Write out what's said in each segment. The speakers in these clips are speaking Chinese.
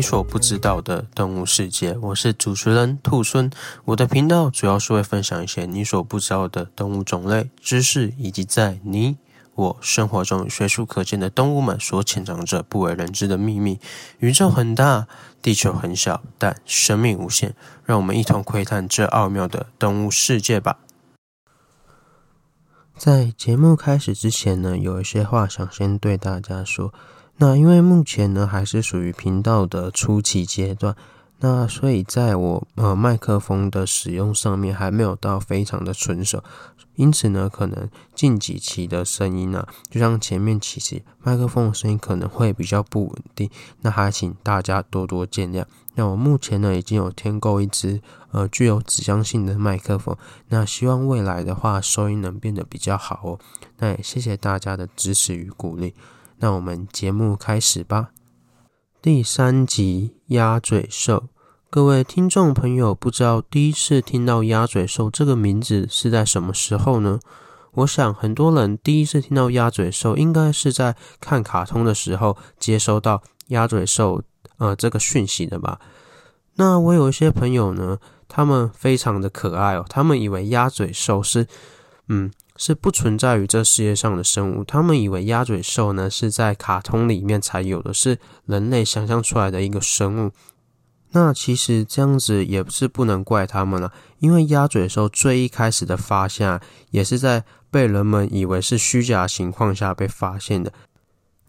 你所不知道的动物世界，我是主持人兔孙。我的频道主要是会分享一些你所不知道的动物种类知识，以及在你我生活中随处可见的动物们所潜藏着不为人知的秘密。宇宙很大，地球很小，但生命无限。让我们一同窥探这奥妙的动物世界吧。在节目开始之前呢，有一些话想先对大家说。那因为目前呢还是属于频道的初期阶段，那所以在我呃麦克风的使用上面还没有到非常的纯熟，因此呢可能近几期的声音呢、就像前面几期麦克风的声音可能会比较不稳定，那还请大家多多见谅。那我目前呢已经有添购一支呃具有指向性的麦克风，那希望未来的话收音能变得比较好哦。那也谢谢大家的支持与鼓励。那我们节目开始吧。第三集鸭嘴兽，各位听众朋友，不知道第一次听到鸭嘴兽这个名字是在什么时候呢？我想很多人第一次听到鸭嘴兽，应该是在看卡通的时候接收到鸭嘴兽呃这个讯息的吧。那我有一些朋友呢，他们非常的可爱哦，他们以为鸭嘴兽是嗯。是不存在于这世界上的生物，他们以为鸭嘴兽呢是在卡通里面才有的，是人类想象出来的一个生物。那其实这样子也是不能怪他们了，因为鸭嘴兽最一开始的发现也是在被人们以为是虚假情况下被发现的。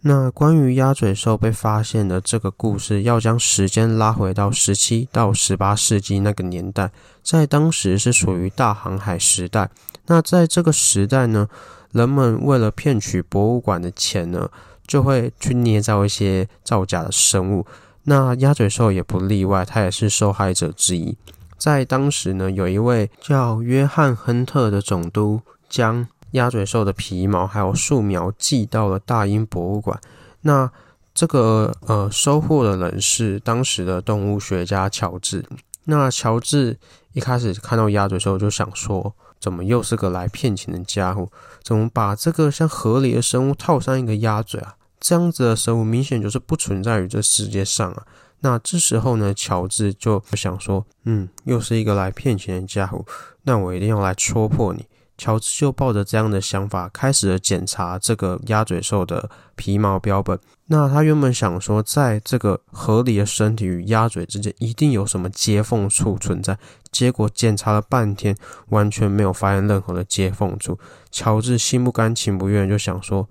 那关于鸭嘴兽被发现的这个故事，要将时间拉回到十七到十八世纪那个年代，在当时是属于大航海时代。那在这个时代呢，人们为了骗取博物馆的钱呢，就会去捏造一些造假的生物。那鸭嘴兽也不例外，它也是受害者之一。在当时呢，有一位叫约翰·亨特的总督，将鸭嘴兽的皮毛还有树苗寄到了大英博物馆。那这个呃收货的人是当时的动物学家乔治。那乔治一开始看到鸭嘴兽就想说。怎么又是个来骗钱的家伙？怎么把这个像河里的生物套上一个鸭嘴啊？这样子的生物明显就是不存在于这世界上啊！那这时候呢，乔治就想说，嗯，又是一个来骗钱的家伙，那我一定要来戳破你。乔治就抱着这样的想法，开始了检查这个鸭嘴兽的皮毛标本。那他原本想说，在这个河狸的身体与鸭嘴之间，一定有什么接缝处存在。结果检查了半天，完全没有发现任何的接缝处。乔治心不甘情不愿，就想说：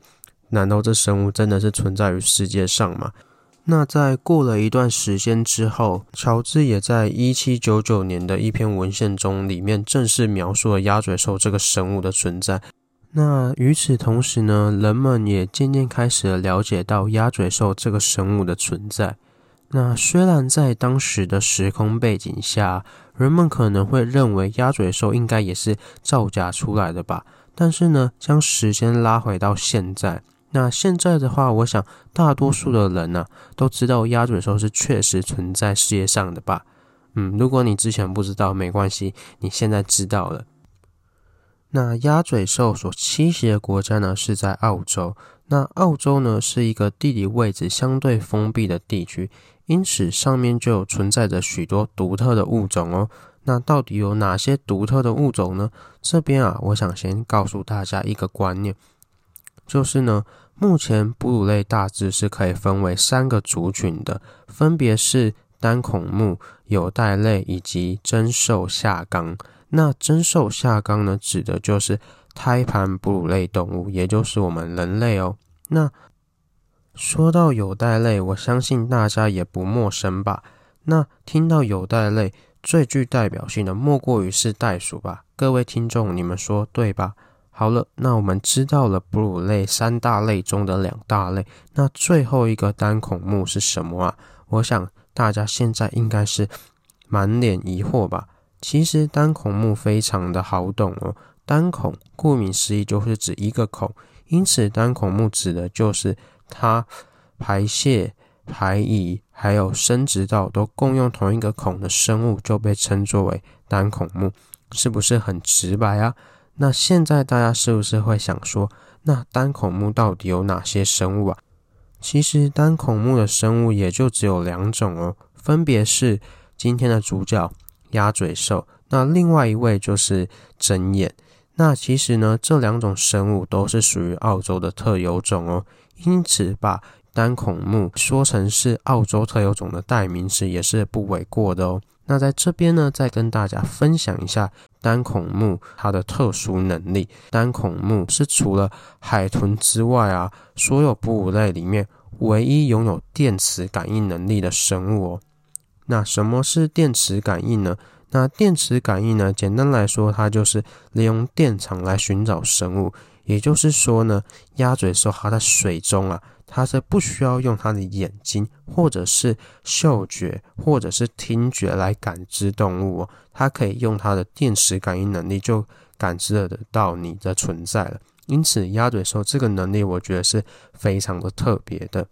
难道这生物真的是存在于世界上吗？那在过了一段时间之后，乔治也在一七九九年的一篇文献中，里面正式描述了鸭嘴兽这个生物的存在。那与此同时呢，人们也渐渐开始了了解到鸭嘴兽这个生物的存在。那虽然在当时的时空背景下，人们可能会认为鸭嘴兽应该也是造假出来的吧，但是呢，将时间拉回到现在。那现在的话，我想大多数的人呢、都知道鸭嘴兽是确实存在世界上的吧？嗯，如果你之前不知道，没关系，你现在知道了。那鸭嘴兽所栖息的国家呢是在澳洲。那澳洲呢是一个地理位置相对封闭的地区，因此上面就有存在着许多独特的物种哦。那到底有哪些独特的物种呢？这边啊，我想先告诉大家一个观念。就是呢，目前哺乳类大致是可以分为三个族群的，分别是单孔目、有袋类以及真兽下纲。那真兽下纲呢，指的就是胎盘哺乳类动物，也就是我们人类哦。那说到有袋类，我相信大家也不陌生吧？那听到有袋类，最具代表性的莫过于是袋鼠吧？各位听众，你们说对吧？好了，那我们知道了哺乳类三大类中的两大类，那最后一个单孔目是什么啊？我想大家现在应该是满脸疑惑吧？其实单孔目非常的好懂哦，单孔顾名思义就是指一个孔，因此单孔目指的就是它排泄、排遗还有生殖道都共用同一个孔的生物，就被称作为单孔目，是不是很直白啊？那现在大家是不是会想说，那单孔目到底有哪些生物啊？其实单孔目的生物也就只有两种哦，分别是今天的主角鸭嘴兽，那另外一位就是针眼。那其实呢，这两种生物都是属于澳洲的特有种哦，因此把单孔目说成是澳洲特有种的代名词也是不为过的哦。那在这边呢，再跟大家分享一下单孔目它的特殊能力。单孔目是除了海豚之外啊，所有哺乳类里面唯一拥有电磁感应能力的生物哦。那什么是电磁感应呢？那电磁感应呢，简单来说，它就是利用电场来寻找生物。也就是说呢，鸭嘴兽它在水中啊。它是不需要用它的眼睛，或者是嗅觉，或者是听觉来感知动物哦，它可以用它的电磁感应能力就感知得到你的存在了。因此，鸭嘴兽这个能力，我觉得是非常的特别的。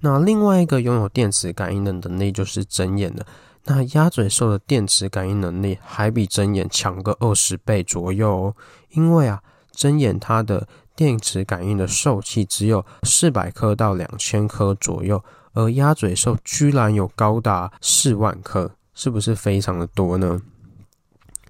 那另外一个拥有电磁感应的能力就是针眼了。那鸭嘴兽的电磁感应能力还比针眼强个二十倍左右哦，因为啊，针眼它的电磁感应的受器只有四百颗到两千颗左右，而鸭嘴兽居然有高达四万颗，是不是非常的多呢？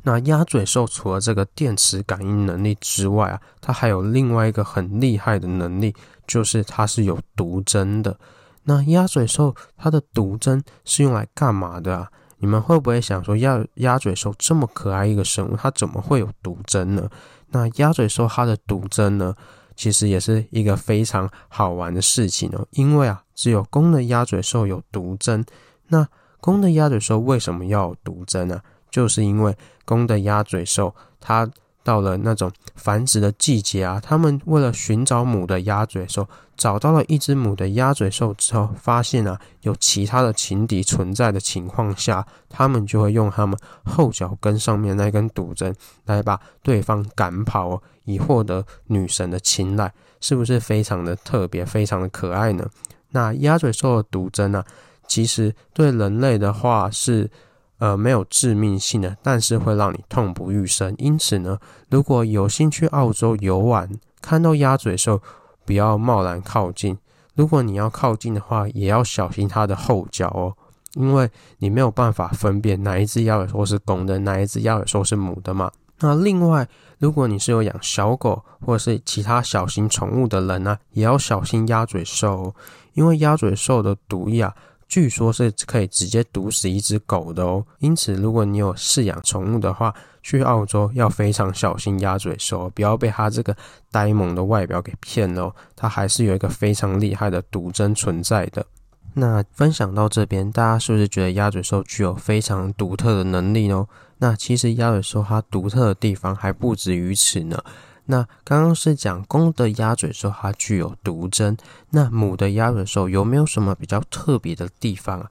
那鸭嘴兽除了这个电磁感应能力之外啊，它还有另外一个很厉害的能力，就是它是有毒针的。那鸭嘴兽它的毒针是用来干嘛的啊？你们会不会想说，鸭鸭嘴兽这么可爱一个生物，它怎么会有毒针呢？那鸭嘴兽它的毒针呢，其实也是一个非常好玩的事情哦。因为啊，只有公的鸭嘴兽有毒针。那公的鸭嘴兽为什么要有毒针呢？就是因为公的鸭嘴兽它。到了那种繁殖的季节啊，他们为了寻找母的鸭嘴兽，找到了一只母的鸭嘴兽之后，发现啊有其他的情敌存在的情况下，他们就会用他们后脚跟上面那根毒针来把对方赶跑，哦以获得女神的青睐，是不是非常的特别，非常的可爱呢？那鸭嘴兽的毒针呢，其实对人类的话是。呃，没有致命性的，但是会让你痛不欲生。因此呢，如果有兴趣澳洲游玩，看到鸭嘴兽，不要贸然靠近。如果你要靠近的话，也要小心它的后脚哦，因为你没有办法分辨哪一只鸭嘴兽是公的，哪一只鸭嘴兽是母的嘛。那另外，如果你是有养小狗或者是其他小型宠物的人呢、也要小心鸭嘴兽哦，因为鸭嘴兽的毒液啊。据说是可以直接毒死一只狗的哦，因此如果你有饲养宠物的话，去澳洲要非常小心鸭嘴兽，不要被它这个呆萌的外表给骗了，它还是有一个非常厉害的毒针存在的。那分享到这边，大家是不是觉得鸭嘴兽具有非常独特的能力呢？那其实鸭嘴兽它独特的地方还不止于此呢。那刚刚是讲公的鸭嘴兽，它具有毒针。那母的鸭嘴兽有没有什么比较特别的地方啊？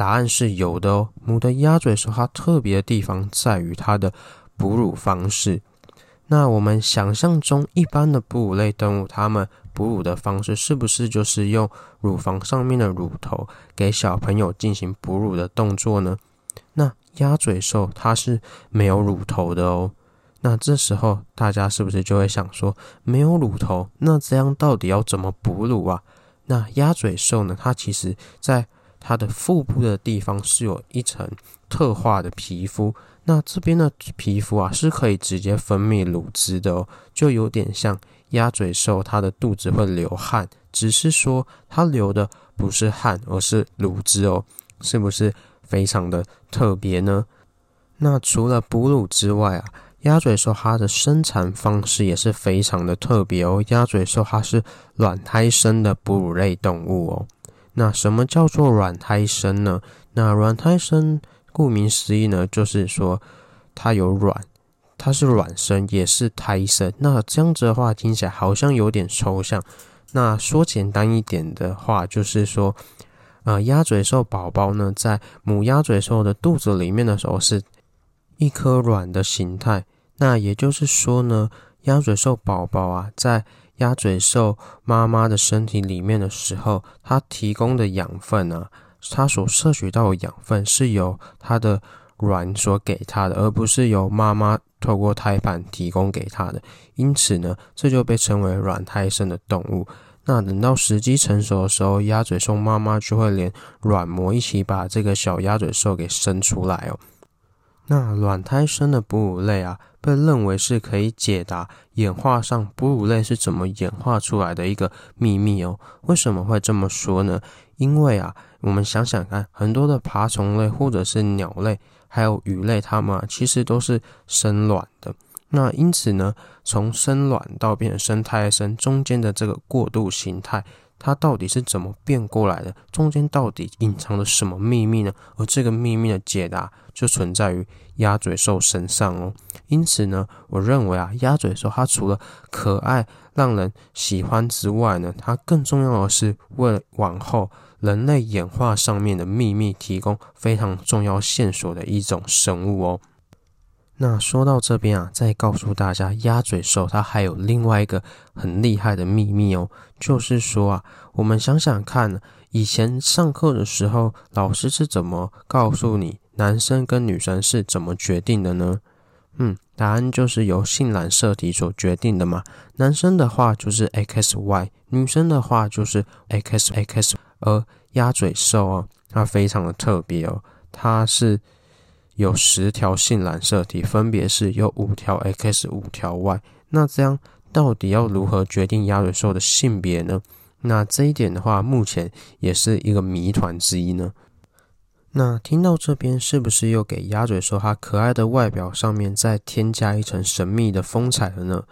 答案是有的哦。母的鸭嘴兽它特别的地方在于它的哺乳方式。那我们想象中一般的哺乳类动物，它们哺乳的方式是不是就是用乳房上面的乳头给小朋友进行哺乳的动作呢？那鸭嘴兽它是没有乳头的哦。那这时候大家是不是就会想说，没有乳头，那这样到底要怎么哺乳啊？那鸭嘴兽呢？它其实在它的腹部的地方是有一层特化的皮肤，那这边的皮肤啊是可以直接分泌乳汁的哦，就有点像鸭嘴兽它的肚子会流汗，只是说它流的不是汗，而是乳汁哦，是不是非常的特别呢？那除了哺乳之外啊。鸭嘴兽它的生产方式也是非常的特别哦。鸭嘴兽它是卵胎生的哺乳类动物哦。那什么叫做卵胎生呢？那卵胎生顾名思义呢，就是说它有卵，它是卵生，也是胎生。那这样子的话，听起来好像有点抽象。那说简单一点的话，就是说，呃，鸭嘴兽宝宝呢，在母鸭嘴兽的肚子里面的时候，是一颗卵的形态。那也就是说呢，鸭嘴兽宝宝啊，在鸭嘴兽妈妈的身体里面的时候，它提供的养分啊，它所摄取到的养分是由它的卵所给它的，而不是由妈妈透过胎盘提供给它的。因此呢，这就被称为卵胎生的动物。那等到时机成熟的时候，鸭嘴兽妈妈就会连卵膜一起把这个小鸭嘴兽给生出来哦。那卵胎生的哺乳类啊，被认为是可以解答演化上哺乳类是怎么演化出来的一个秘密哦。为什么会这么说呢？因为啊，我们想想看，很多的爬虫类或者是鸟类，还有鱼类，它们啊，其实都是生卵的。那因此呢，从生卵到变成生胎生中间的这个过渡形态。它到底是怎么变过来的？中间到底隐藏了什么秘密呢？而这个秘密的解答就存在于鸭嘴兽身上哦。因此呢，我认为啊，鸭嘴兽它除了可爱、让人喜欢之外呢，它更重要的是为了往后人类演化上面的秘密提供非常重要线索的一种生物哦。那说到这边啊，再告诉大家，鸭嘴兽它还有另外一个很厉害的秘密哦，就是说啊，我们想想看，以前上课的时候，老师是怎么告诉你男生跟女生是怎么决定的呢？嗯，答案就是由性染色体所决定的嘛。男生的话就是 XY，女生的话就是 XX。而鸭嘴兽哦，它非常的特别哦，它是。有十条性染色体，分别是有五条 X、五条 Y。那这样到底要如何决定鸭嘴兽的性别呢？那这一点的话，目前也是一个谜团之一呢。那听到这边，是不是又给鸭嘴兽它可爱的外表上面再添加一层神秘的风采了呢？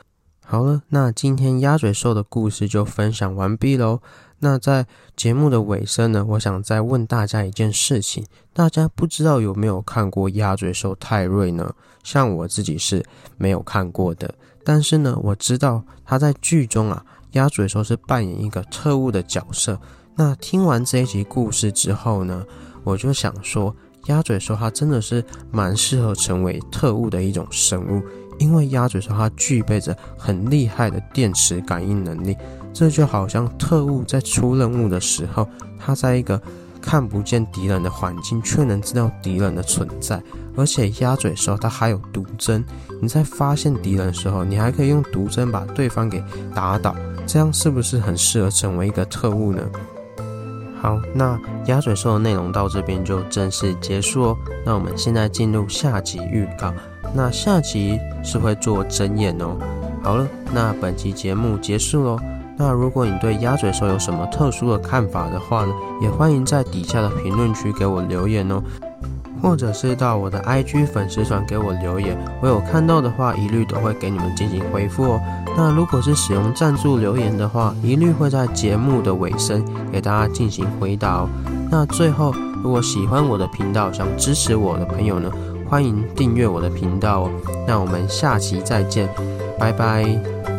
好了，那今天鸭嘴兽的故事就分享完毕喽。那在节目的尾声呢，我想再问大家一件事情：大家不知道有没有看过鸭嘴兽泰瑞呢？像我自己是没有看过的，但是呢，我知道他在剧中啊，鸭嘴兽是扮演一个特务的角色。那听完这一集故事之后呢，我就想说，鸭嘴兽它真的是蛮适合成为特务的一种生物，因为鸭嘴兽它具备着很厉害的电磁感应能力。这就好像特务在出任务的时候，他在一个看不见敌人的环境，却能知道敌人的存在。而且鸭嘴兽它还有毒针，你在发现敌人的时候，你还可以用毒针把对方给打倒。这样是不是很适合成为一个特务呢？好，那鸭嘴兽的内容到这边就正式结束哦。那我们现在进入下集预告。那下集是会做针眼哦。好了，那本期节目结束喽。那如果你对鸭嘴兽有什么特殊的看法的话呢，也欢迎在底下的评论区给我留言哦，或者是到我的 IG 粉丝团给我留言，我有看到的话，一律都会给你们进行回复哦。那如果是使用赞助留言的话，一律会在节目的尾声给大家进行回答哦。那最后，如果喜欢我的频道，想支持我的朋友呢，欢迎订阅我的频道哦。那我们下期再见，拜拜。